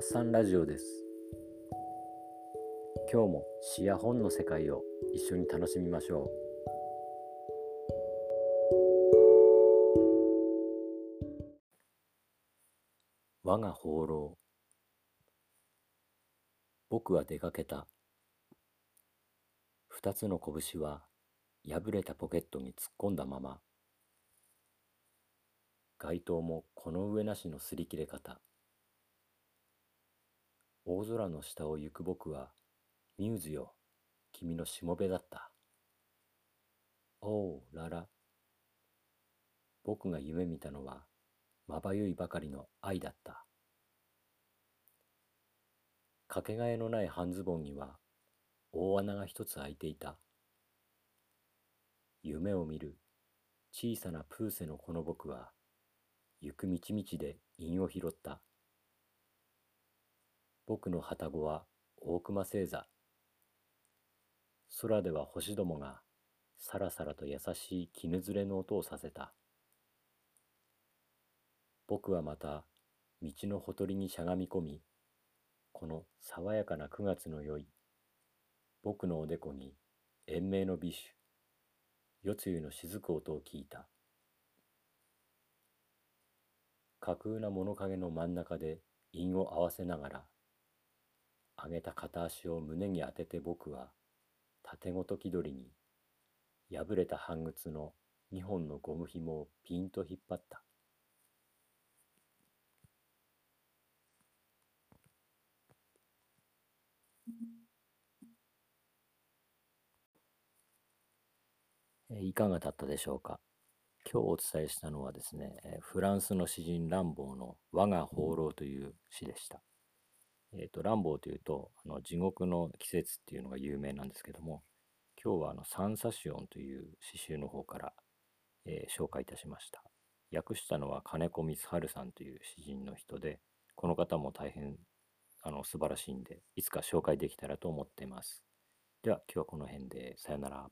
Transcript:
発散ラジオです。今日も詩や本の世界を一緒に楽しみましょう。我が放浪。僕は出かけた。二つの拳は破れたポケットに突っ込んだまま。街灯もこの上なしの擦り切れ方。大空の下を行く僕はミューズよ君のしもべだった。おうララ。僕が夢見たのはまばゆいばかりの愛だった。かけがえのない半ズボンには大穴が一つ開いていた。夢を見る小さなプーセのこの僕は行く道々で韻を拾った。僕の旅籠は大熊星座。空では星どもがさらさらと優しい絹ずれの音をさせた。僕はまた道のほとりにしゃがみ込み、この爽やかな9月の宵、僕のおでこに延命の美酒、夜露の雫音を聞いた。架空な物陰の真ん中で韻を合わせながら、上げた片足を胸に当てて僕は、縦ごと気取りに、破れた半靴の二本のゴム紐をピンと引っ張った。いかがだったでしょうか？今日お伝えしたのはですね、フランスの詩人ランボーの我が放浪という詩でした。えっ、ー、と、ランボーというと、あの地獄の季節っていうのが有名なんですけども、今日はあのサンサシオンという詩集の方から、えー、紹介いたしました。訳したのは金子光晴さんという詩人の人で、この方も大変あの素晴らしいんで、いつか紹介できたらと思っています。では今日はこの辺でさよなら。